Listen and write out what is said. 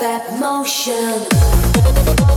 that motion.